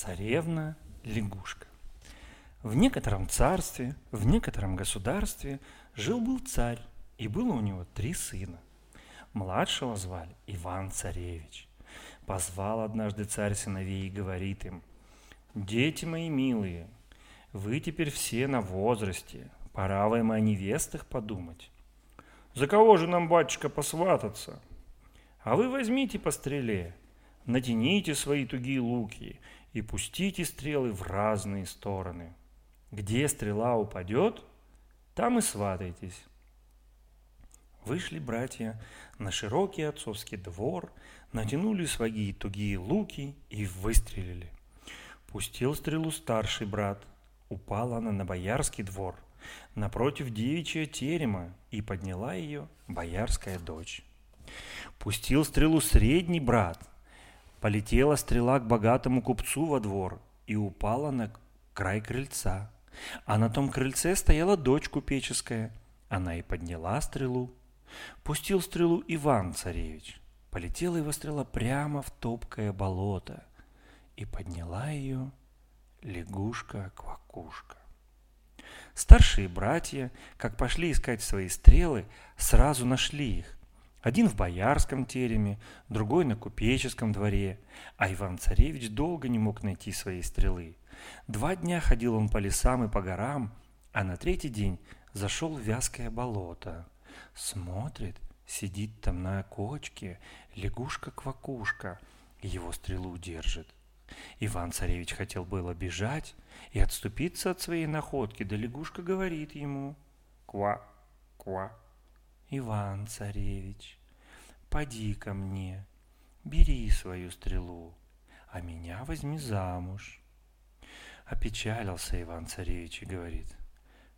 Царевна лягушка. В некотором царстве, в некотором государстве жил-был царь, и было у него три сына. Младшего звали Иван-Царевич. Позвал однажды царь сыновей и говорит им, «Дети мои милые, вы теперь все на возрасте, пора вам о невестах подумать. За кого же нам, батюшка, посвататься? А вы возьмите по стреле, натяните свои тугие луки и пустите стрелы в разные стороны. Где стрела упадет, там и сватайтесь. Вышли братья на широкий отцовский двор, натянули свои тугие луки и выстрелили. Пустил стрелу старший брат, упала она на боярский двор, напротив девичья терема, и подняла ее боярская дочь. Пустил стрелу средний брат, полетела стрела к богатому купцу во двор и упала на край крыльца. А на том крыльце стояла дочь купеческая. Она и подняла стрелу. Пустил стрелу Иван-царевич. Полетела его стрела прямо в топкое болото. И подняла ее лягушка-квакушка. Старшие братья, как пошли искать свои стрелы, сразу нашли их. Один в боярском тереме, другой на купеческом дворе, а Иван-царевич долго не мог найти свои стрелы. Два дня ходил он по лесам и по горам, а на третий день зашел в вязкое болото. Смотрит, сидит там на кочке лягушка-квакушка, его стрелу держит. Иван-царевич хотел было бежать и отступиться от своей находки, да лягушка говорит ему «Ква, ква». «Иван-царевич, поди ко мне, бери свою стрелу, а меня возьми замуж». Опечалился Иван-царевич и говорит,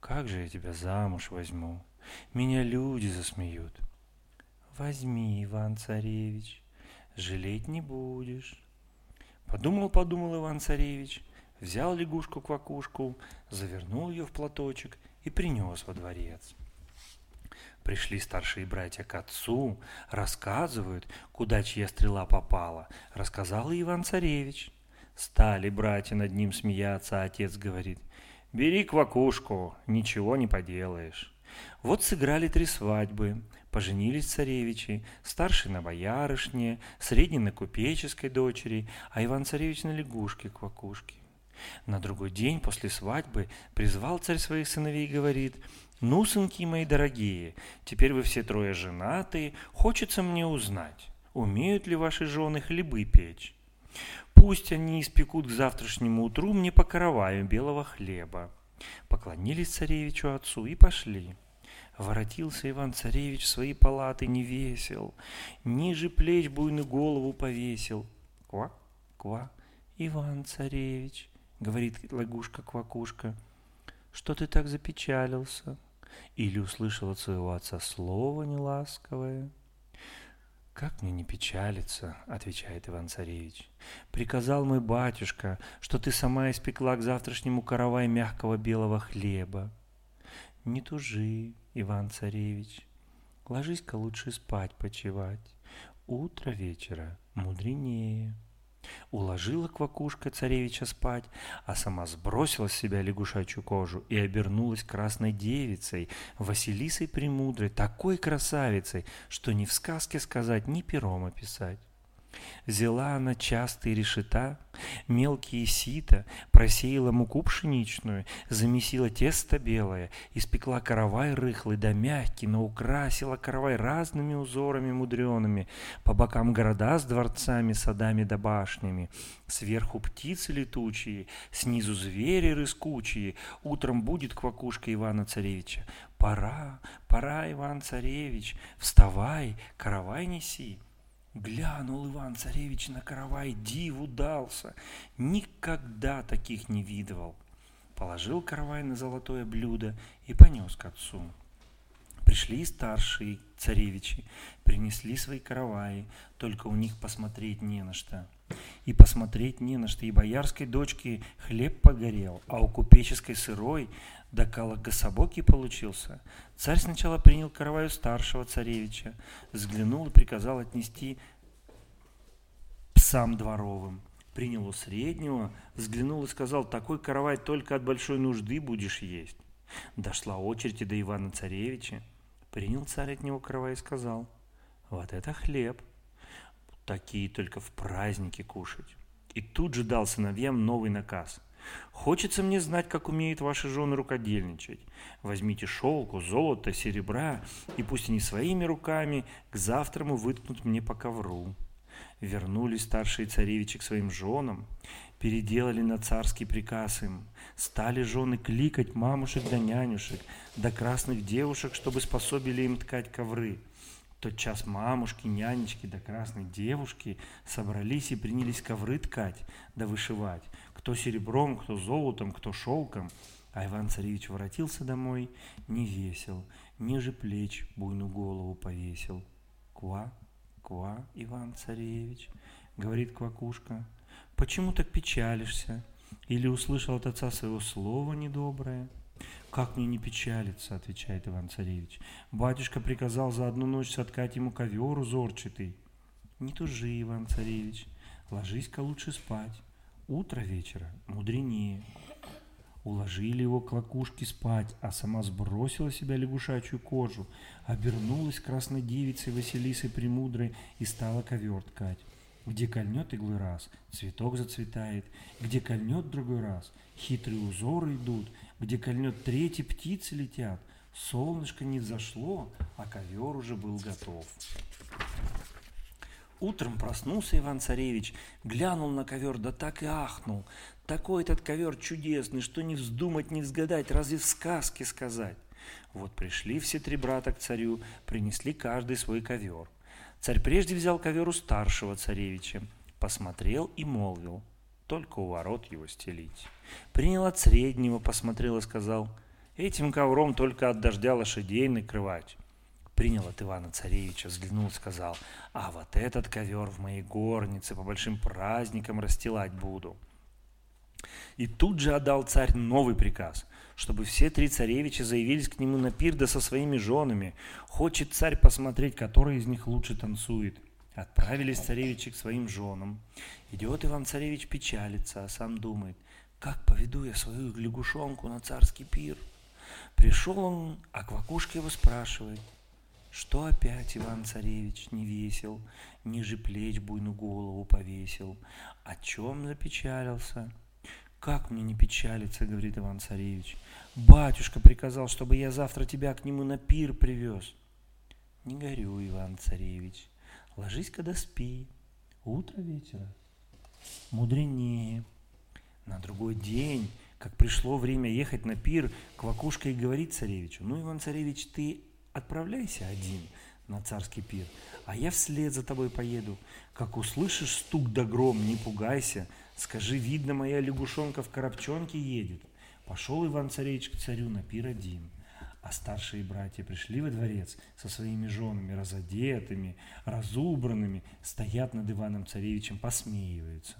«Как же я тебя замуж возьму? Меня люди засмеют». «Возьми, Иван-царевич, жалеть не будешь». Подумал, подумал Иван-царевич, взял лягушку-квакушку, завернул ее в платочек и принес во дворец. Пришли старшие братья к отцу, рассказывают, куда чья стрела попала. Рассказал и Иван-царевич. Стали братья над ним смеяться, а отец говорит, «Бери квакушку, ничего не поделаешь». Вот сыграли три свадьбы, поженились царевичи, старший на боярышне, средний на купеческой дочери, а Иван-царевич на лягушке-квакушке. На другой день после свадьбы призвал царь своих сыновей и говорит, «Ну, сынки мои дорогие, теперь вы все трое женаты, хочется мне узнать, умеют ли ваши жены хлебы печь? Пусть они испекут к завтрашнему утру мне по караваю белого хлеба». Поклонились царевичу отцу и пошли. Воротился Иван-царевич в свои палаты не весел, ниже плеч буйную голову повесил. Ква, ква, Иван-царевич, говорит лягушка-квакушка, что ты так запечалился? Или услышал от своего отца слово неласковое? «Как мне не печалиться?» — отвечает Иван-царевич. «Приказал мой батюшка, что ты сама испекла к завтрашнему каравай мягкого белого хлеба. Не тужи, Иван-царевич, ложись-ка лучше спать почевать. Утро вечера мудренее». Уложила квакушка царевича спать, а сама сбросила с себя лягушачью кожу и обернулась красной девицей, Василисой Премудрой, такой красавицей, что ни в сказке сказать, ни пером описать. Взяла она частые решета, мелкие сито, просеяла муку пшеничную, замесила тесто белое, испекла каравай рыхлый да мягкий, но украсила каравай разными узорами мудреными, по бокам города с дворцами, садами да башнями, сверху птицы летучие, снизу звери рыскучие, утром будет квакушка Ивана-царевича. Пора, пора, Иван-царевич, вставай, каравай неси. Глянул Иван-царевич на каравай, диву дался, никогда таких не видывал. Положил каравай на золотое блюдо и понес к отцу. Пришли старшие царевичи, принесли свои караваи, только у них посмотреть не на что. И посмотреть не на что, и боярской дочке хлеб погорел, а у купеческой сырой да кособокий получился. Царь сначала принял караваю старшего царевича, взглянул и приказал отнести псам дворовым. принял у среднего, взглянул и сказал, такой каравай только от большой нужды будешь есть. Дошла очередь и до Ивана Царевича. Принял царь от него каравай и сказал, вот это хлеб. Такие только в праздники кушать. И тут же дал сыновьям новый наказ. Хочется мне знать, как умеют ваши жены рукодельничать. Возьмите шелку, золото, серебра, и пусть они своими руками к завтраму выткнут мне по ковру. Вернулись старшие царевичи к своим женам, переделали на царский приказ им. Стали жены кликать мамушек да нянюшек, да красных девушек, чтобы способили им ткать ковры. тот час мамушки, нянечки да красные девушки собрались и принялись ковры ткать да вышивать, кто серебром, кто золотом, кто шелком. А Иван-царевич воротился домой, не весел, ниже плеч буйную голову повесил. Ква, Ква, Иван-царевич, говорит Квакушка, почему так печалишься? Или услышал от отца своего слова недоброе? «Как мне не печалиться?» – отвечает Иван-царевич. «Батюшка приказал за одну ночь соткать ему ковер узорчатый». «Не тужи, Иван-царевич, ложись-ка лучше спать. Утро вечера мудренее». Уложили его к лакушке спать, а сама сбросила себя лягушачью кожу, обернулась красной девицей Василисой Премудрой и стала ковер ткать. Где кольнет иглы раз, цветок зацветает, где кольнет другой раз, хитрые узоры идут, где кольнет третий, птицы летят. Солнышко не взошло, а ковер уже был готов. Утром проснулся Иван-царевич, глянул на ковер, да так и ахнул. Такой этот ковер чудесный, что не вздумать, не взгадать, разве в сказке сказать. Вот пришли все три брата к царю, принесли каждый свой ковер. Царь прежде взял ковер у старшего царевича, посмотрел и молвил, только у ворот его стелить. Принял от среднего, посмотрел и сказал, этим ковром только от дождя лошадей накрывать. Принял от Ивана Царевича, взглянул и сказал, а вот этот ковер в моей горнице по большим праздникам расстилать буду. И тут же отдал царь новый приказ, чтобы все три царевича заявились к нему на пир да со своими женами. Хочет царь посмотреть, который из них лучше танцует. Отправились царевичи к своим женам. Идет Иван-царевич печалится, а сам думает, как поведу я свою лягушонку на царский пир. Пришел он, а квакушка его спрашивает, что опять Иван-царевич не весел, ниже плеч буйную голову повесил? О чем запечалился? Как мне не печалиться, говорит Иван-царевич. Батюшка приказал, чтобы я завтра тебя к нему на пир привез. Не горю, Иван-царевич. Ложись, когда спи. Утро вечера. Мудренее. На другой день, как пришло время ехать на пир, Квакушка и говорит царевичу, ну, Иван-царевич, ты отправляйся один на царский пир, а я вслед за тобой поеду. Как услышишь стук да гром, не пугайся, скажи, видно, моя лягушонка в коробчонке едет. Пошел Иван-царевич к царю на пир один. А старшие братья пришли во дворец со своими женами, разодетыми, разубранными, стоят над Иваном-царевичем, посмеиваются.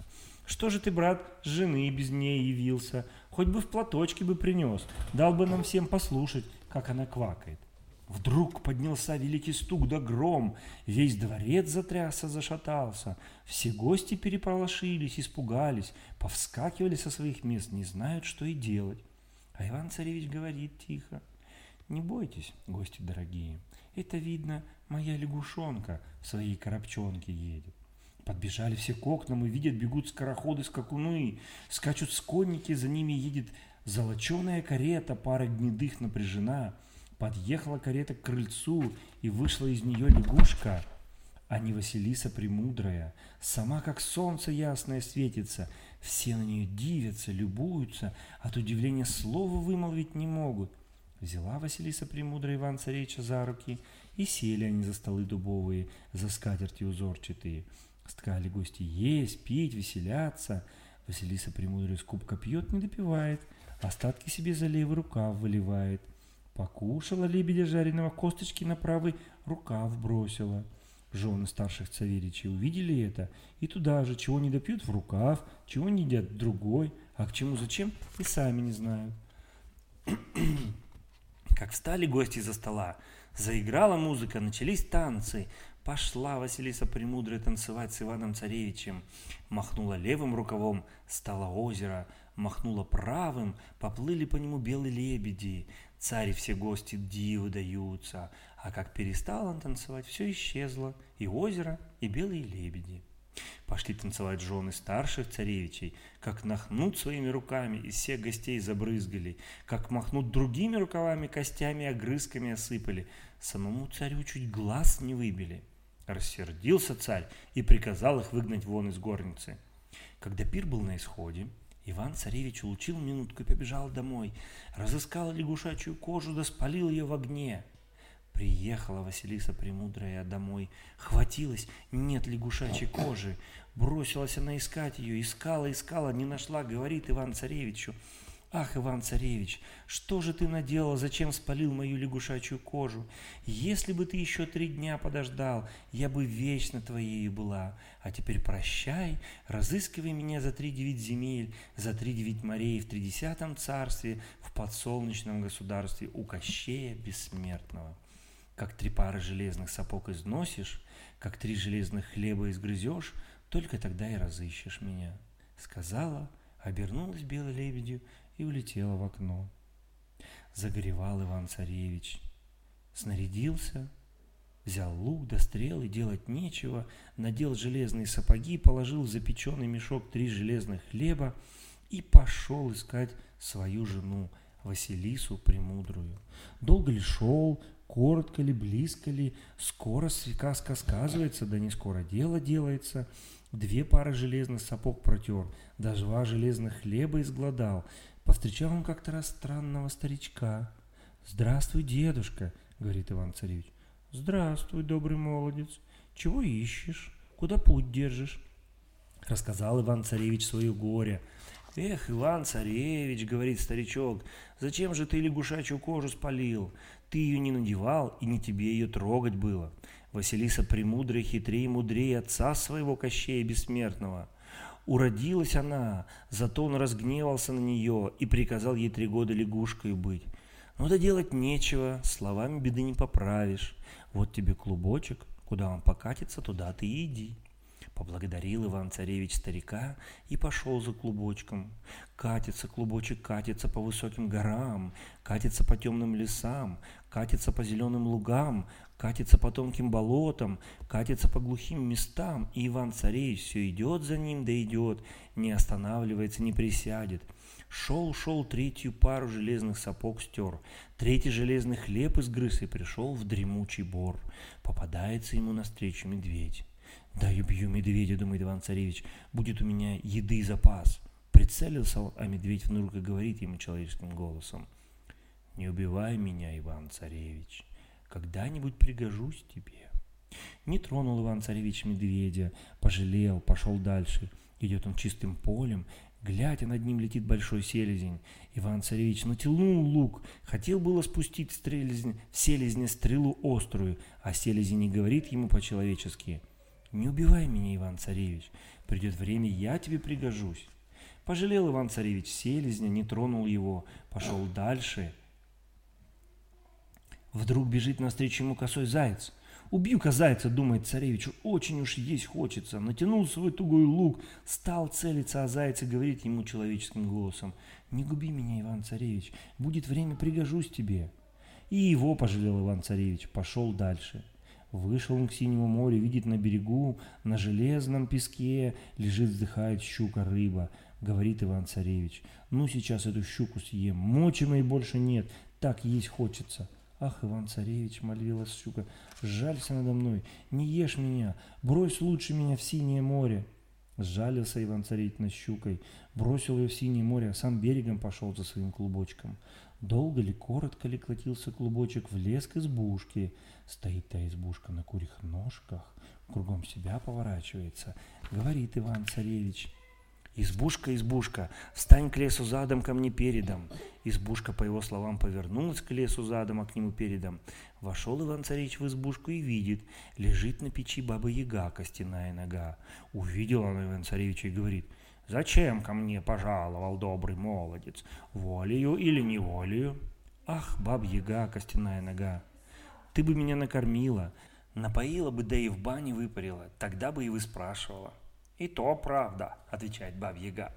Что же ты, брат, жены без ней явился? Хоть бы в платочке бы принес, дал бы нам всем послушать, как она квакает. Вдруг поднялся великий стук да гром, весь дворец затрясся, зашатался. Все гости переполошились, испугались, повскакивали со своих мест, не знают, что и делать. А Иван-царевич говорит тихо, «Не бойтесь, гости дорогие, это видно, моя лягушонка в своей коробчонке едет». Подбежали все к окнам и видят, бегут скороходы-скакуны, скачут сконники, за ними едет золоченая карета, пара гнедых напряжена – Подъехала карета к крыльцу, и вышла из нее лягушка, а не Василиса Премудрая. Сама как солнце ясное светится, все на нее дивятся, любуются, от удивления слова вымолвить не могут. Взяла Василиса Премудрая Иван Царевича за руки, и сели они за столы дубовые, за скатерти узорчатые. Стали гости есть, пить, веселяться. Василиса Премудрая из кубка пьет, не допивает, остатки себе за левый рукав выливает – Покушала лебедя жареного, косточки на правый рукав бросила. Жены старших царевичей увидели это и туда же, чего не допьют в рукав, чего не едят другой, а к чему зачем и сами не знают. Как встали гости за стола, заиграла музыка, начались танцы. Пошла Василиса Премудрая танцевать с Иваном Царевичем. Махнула левым рукавом, стало озеро. Махнула правым, поплыли по нему белые лебеди. Царь и все гости диву даются. А как перестал он танцевать, все исчезло. И озеро, и белые лебеди. Пошли танцевать жены старших царевичей, как нахнут своими руками, и всех гостей забрызгали, как махнут другими рукавами, костями и огрызками осыпали. Самому царю чуть глаз не выбили. Рассердился царь и приказал их выгнать вон из горницы. Когда пир был на исходе, Иван-царевич улучил минутку и побежал домой, разыскал лягушачью кожу да спалил ее в огне. Приехала Василиса Премудрая домой, хватилась, нет лягушачьей кожи. Бросилась она искать ее, искала, искала, не нашла, говорит Иван-царевичу. Ах, Иван-царевич, что же ты наделал, зачем спалил мою лягушачью кожу? Если бы ты еще три дня подождал, я бы вечно твоей была. А теперь прощай, разыскивай меня за три девять земель, за три девять морей в тридесятом царстве, в подсолнечном государстве у Кощея Бессмертного. Как три пары железных сапог износишь, как три железных хлеба изгрызешь, только тогда и разыщешь меня. Сказала, обернулась белой лебедью и улетела в окно. Загоревал Иван-царевич. Снарядился, взял лук да стрелы, делать нечего, надел железные сапоги, положил в запеченный мешок три железных хлеба и пошел искать свою жену, Василису Премудрую. Долго ли шел, коротко ли, близко ли, скоро сказка сказывается, да не скоро дело делается. Две пары железных сапог протер, даже два железных хлеба изгладал. Повстречал он как-то раз странного старичка. «Здравствуй, дедушка», — говорит Иван-царевич. «Здравствуй, добрый молодец. Чего ищешь? Куда путь держишь?» Рассказал Иван-царевич свое горе — «Эх, Иван-царевич, — говорит старичок, — зачем же ты лягушачью кожу спалил? Ты ее не надевал, и не тебе ее трогать было. Василиса премудрая, хитрее и мудрее отца своего Кощея Бессмертного. Уродилась она, зато он разгневался на нее и приказал ей три года лягушкой быть. Ну да делать нечего, словами беды не поправишь. Вот тебе клубочек, куда он покатится, туда ты иди. Поблагодарил Иван-царевич старика и пошел за клубочком. Катится клубочек, катится по высоким горам, катится по темным лесам, катится по зеленым лугам, катится по тонким болотам, катится по глухим местам, и Иван-царевич все идет за ним, да идет, не останавливается, не присядет. Шел-шел третью пару железных сапог стер, третий железный хлеб изгрыз и пришел в дремучий бор. Попадается ему навстречу медведь. Да, я бью медведя, думает Иван-царевич, будет у меня еды запас. Прицелился, а медведь внутрь говорит ему человеческим голосом. Не убивай меня, Иван-царевич, когда-нибудь пригожусь тебе. Не тронул Иван-царевич медведя, пожалел, пошел дальше. Идет он чистым полем, глядя, над ним летит большой селезень. Иван-царевич натянул лук, хотел было спустить в, стрелезень, в селезня стрелу острую, а селезень не говорит ему по-человечески – не убивай меня, Иван-царевич. Придет время, я тебе пригожусь. Пожалел Иван-царевич селезня, не тронул его, пошел дальше. Вдруг бежит навстречу ему косой заяц. Убью-ка зайца, думает царевич, очень уж есть хочется. Натянул свой тугой лук, стал целиться, а заяц и говорит ему человеческим голосом. Не губи меня, Иван-царевич, будет время, пригожусь тебе. И его пожалел Иван-царевич, пошел дальше. Вышел он к синему морю, видит на берегу, на железном песке лежит, вздыхает щука-рыба. Говорит Иван-царевич, ну сейчас эту щуку съем, мочи моей больше нет, так есть хочется. Ах, Иван-царевич, молилась щука, жалься надо мной, не ешь меня, брось лучше меня в синее море. Сжалился Иван-царевич над щукой, бросил ее в синее море, а сам берегом пошел за своим клубочком. Долго ли, коротко ли клотился клубочек в лес к избушке. Стоит та избушка на курьих ножках, кругом себя поворачивается. Говорит Иван-царевич, «Избушка, избушка, встань к лесу задом, ко мне передом». Избушка, по его словам, повернулась к лесу задом, а к нему передом. Вошел Иван-царевич в избушку и видит, лежит на печи баба-яга, костяная нога. Увидел он Иван-царевича и говорит – Зачем ко мне пожаловал добрый молодец? Волею или неволею? Ах, баб-яга, костяная нога, ты бы меня накормила, Напоила бы, да и в бане выпарила, тогда бы и вы спрашивала. И то правда, отвечает бабья-яга.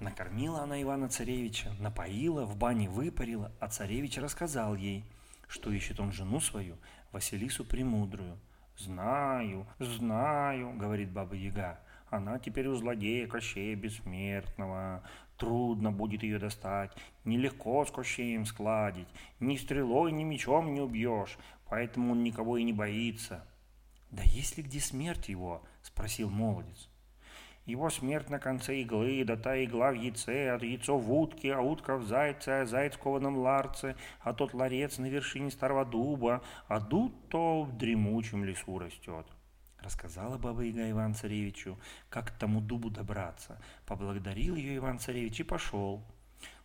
Накормила она Ивана-Царевича, напоила, в бане выпарила, а царевич рассказал ей, что ищет он жену свою, Василису Премудрую. «Знаю, знаю», — говорит Баба-Яга, — «она теперь у злодея Кощея Бессмертного. Трудно будет ее достать, нелегко с Кощеем складить, ни стрелой, ни мечом не убьешь, поэтому он никого и не боится». «Да есть ли где смерть его?» — спросил молодец. Его смерть на конце иглы, да та игла в яйце, а яйцо в утке, а утка в зайце, а заяц в кованом ларце, а тот ларец на вершине старого дуба, а дуб то в дремучем лесу растет. Рассказала баба Яга Иван Царевичу, как к тому дубу добраться. Поблагодарил ее Иван Царевич и пошел.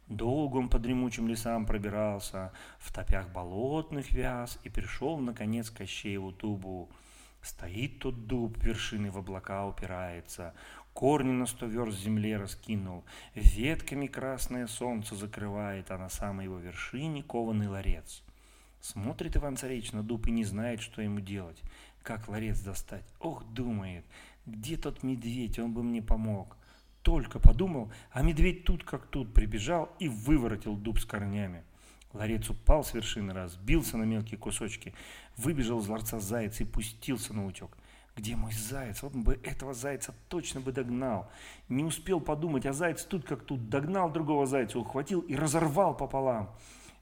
Долго он по дремучим лесам пробирался, в топях болотных вяз и пришел, наконец, к Кощееву дубу. Стоит тот дуб, вершины в облака упирается, корни на сто верст земле раскинул, ветками красное солнце закрывает, а на самой его вершине кованый ларец. Смотрит Иван-царевич на дуб и не знает, что ему делать, как ларец достать. Ох, думает, где тот медведь, он бы мне помог. Только подумал, а медведь тут как тут прибежал и выворотил дуб с корнями. Ларец упал с вершины, разбился на мелкие кусочки, выбежал из ларца заяц и пустился на утек. Где мой заяц? Вот бы этого зайца точно бы догнал. Не успел подумать, а заяц тут как тут догнал другого зайца, ухватил и разорвал пополам.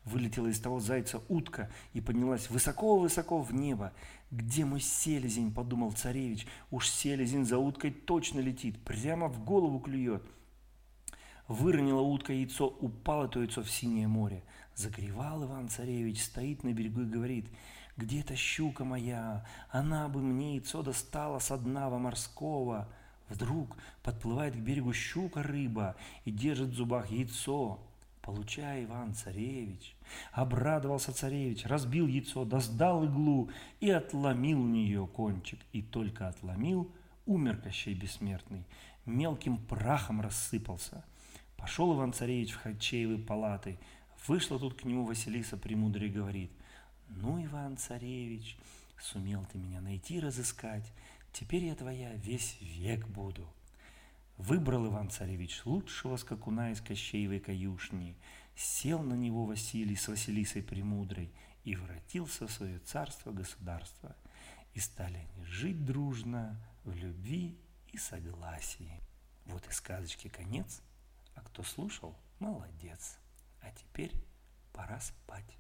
Вылетела из того зайца утка и поднялась высоко-высоко в небо. «Где мой селезень?» – подумал царевич. «Уж селезень за уткой точно летит, прямо в голову клюет». Выронила утка яйцо, упало то яйцо в синее море. Загревал Иван-царевич, стоит на берегу и говорит – где-то щука моя, она бы мне яйцо достала со дна морского. Вдруг подплывает к берегу щука-рыба и держит в зубах яйцо. Получай, Иван-царевич. Обрадовался царевич, разбил яйцо, доздал иглу и отломил у нее кончик. И только отломил, умер Кощей Бессмертный, мелким прахом рассыпался. Пошел Иван-царевич в Хачеевы палаты. Вышла тут к нему Василиса Премудрый и говорит – ну, Иван-царевич, сумел ты меня найти, разыскать, теперь я твоя весь век буду. Выбрал Иван-царевич лучшего скакуна из Кощеевой каюшни, сел на него Василий с Василисой Премудрой и вратился в свое царство-государство. И стали они жить дружно в любви и согласии. Вот и сказочки конец, а кто слушал, молодец. А теперь пора спать.